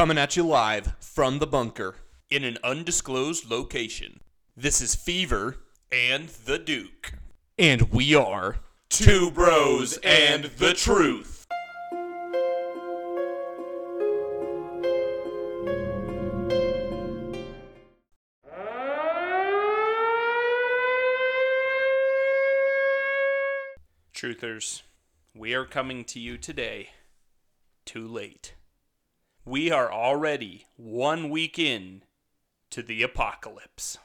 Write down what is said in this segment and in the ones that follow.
Coming at you live from the bunker in an undisclosed location. This is Fever and the Duke. and we are Two bros and the truth. Truthers, we are coming to you today too late. We are already one week in to the apocalypse.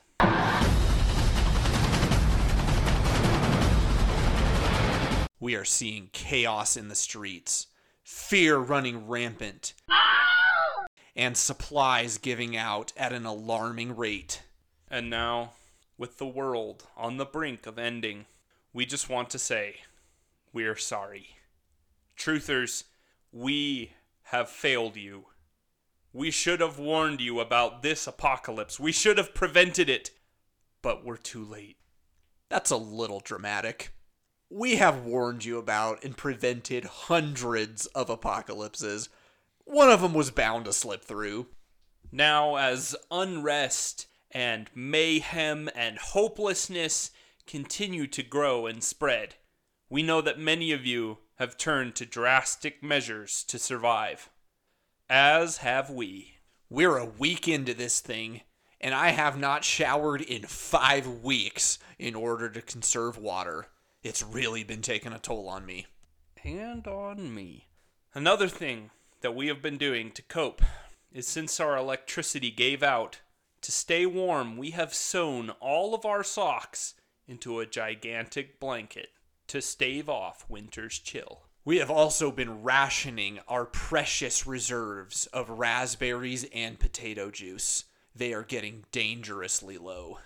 we are seeing chaos in the streets, fear running rampant, and supplies giving out at an alarming rate. And now, with the world on the brink of ending, we just want to say we're sorry. Truthers, we have failed you. We should have warned you about this apocalypse. We should have prevented it. But we're too late. That's a little dramatic. We have warned you about and prevented hundreds of apocalypses. One of them was bound to slip through. Now, as unrest and mayhem and hopelessness continue to grow and spread, we know that many of you have turned to drastic measures to survive. As have we. We're a week into this thing, and I have not showered in five weeks in order to conserve water. It's really been taking a toll on me. And on me. Another thing that we have been doing to cope is since our electricity gave out, to stay warm, we have sewn all of our socks into a gigantic blanket to stave off winter's chill. We have also been rationing our precious reserves of raspberries and potato juice. They are getting dangerously low.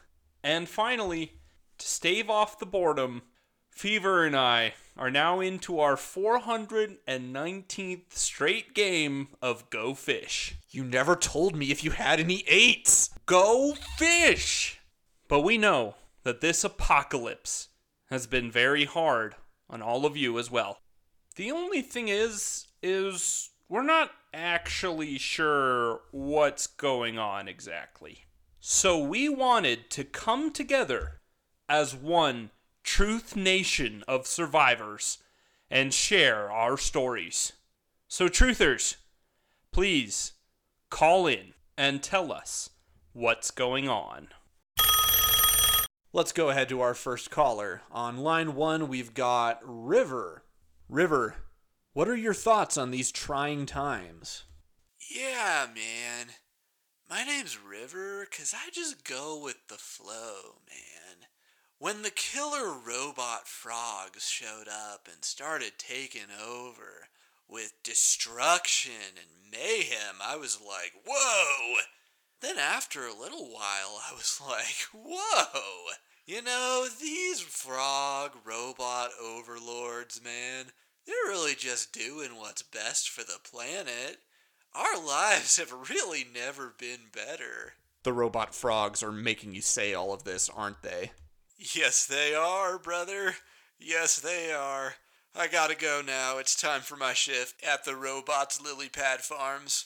And finally, to stave off the boredom, Fever and I are now into our 419th straight game of Go Fish. You never told me if you had any eights. Go Fish! But we know that this apocalypse has been very hard on all of you as well. The only thing is, is we're not actually sure what's going on exactly. So we wanted to come together as one truth nation of survivors and share our stories. So, truthers, please call in and tell us what's going on. Let's go ahead to our first caller. On line one, we've got River. River, what are your thoughts on these trying times? Yeah, man. My name's River, 'cause I just go with the flow, man. When the killer robot frogs showed up and started taking over with destruction and mayhem, I was like, whoa! Then after a little while, I was like, whoa! You know, these frog robot overlords, man, they're really just doing what's best for the planet. Our lives have really never been better. The robot frogs are making you say all of this, aren't they? Yes, they are, brother. Yes, they are. I gotta go now. It's time for my shift at the Robots Lily Pad Farms.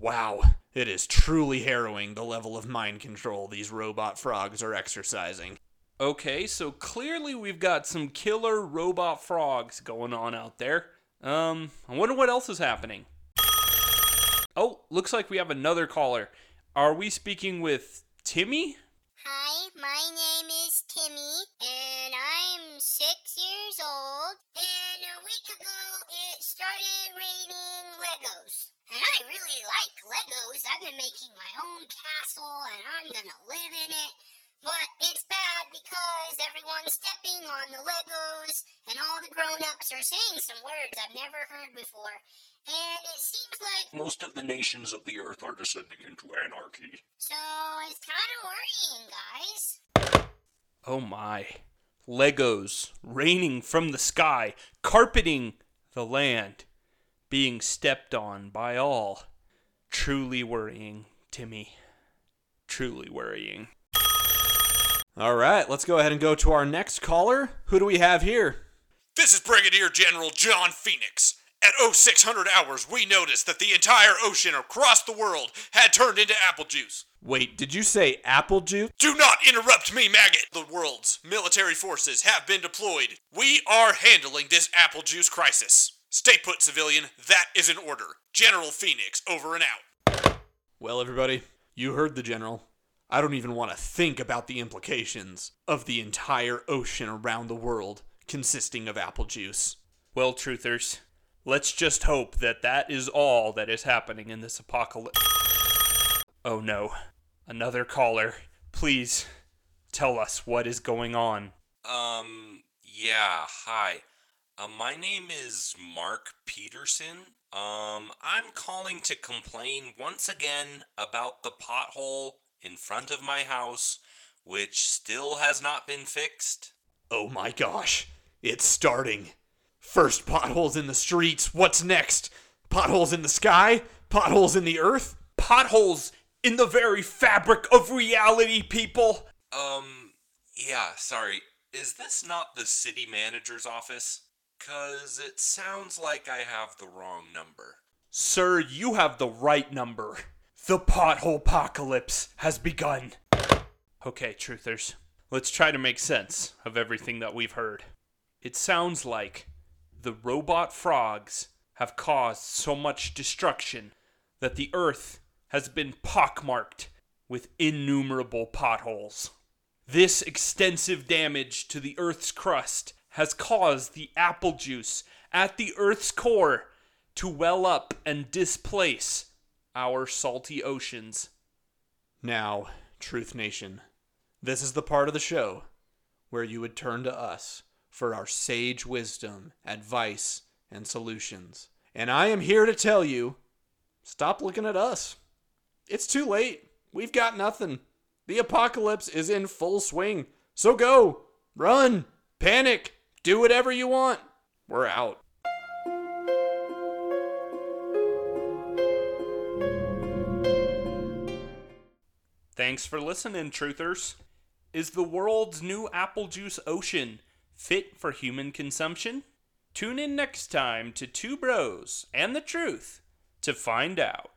Wow, it is truly harrowing the level of mind control these robot frogs are exercising. Okay, so clearly we've got some killer robot frogs going on out there. Um, I wonder what else is happening. Oh, looks like we have another caller. Are we speaking with Timmy? Hi, my name is Timmy, and I'm six years old. And a week ago, it started raining saying some words I've never heard before. And it seems like Most of the nations of the earth are descending into anarchy. so it's kind of worrying, guys. Oh my. Legos raining from the sky, carpeting the land, being stepped on by all. Truly worrying, Timmy. Truly worrying. All right, let's go ahead and go to our next caller. Who do we have here? This is Brigadier General John Phoenix, At 0600 hours, we noticed that the entire ocean across the world had turned into apple juice. Wait, did you say apple juice? Do not interrupt me, maggot! The world's military forces have been deployed. We are handling this apple juice crisis. Stay put, civilian. That is an order. General Phoenix, over and out. Well, everybody, you heard the general. I don't even want to think about the implications of the entire ocean around the world consisting of apple juice. Well, truthers, let's just hope that that is all that is happening in this apocalypse. Oh no, another caller. Please tell us what is going on. Um, yeah, hi. Uh, my name is Mark Peterson. Um, I'm calling to complain once again about the pothole in front of my house, which still has not been fixed. Oh my gosh, it's starting. First potholes in the streets. What's next? Potholes in the sky? Potholes in the earth? Potholes in the very fabric of reality, people! Um, yeah, sorry. Is this not the city manager's office? Cause it sounds like I have the wrong number. Sir, you have the right number. The pothole apocalypse has begun. Okay, truthers, let's try to make sense of everything that we've heard. It sounds like the robot frogs have caused so much destruction that the earth has been pockmarked with innumerable potholes. This extensive damage to the earth's crust has caused the apple juice at the earth's core to well up and displace our salty oceans. Now, Truth Nation, this is the part of the show where you would turn to us for our sage wisdom, advice, and solutions. And I am here to tell you stop looking at us. It's too late. We've got nothing. The apocalypse is in full swing. So go, run, panic, do whatever you want. We're out. Thanks for listening, truthers. Is the world's new apple juice ocean fit for human consumption? Tune in next time to Two Bros and the Truth to find out.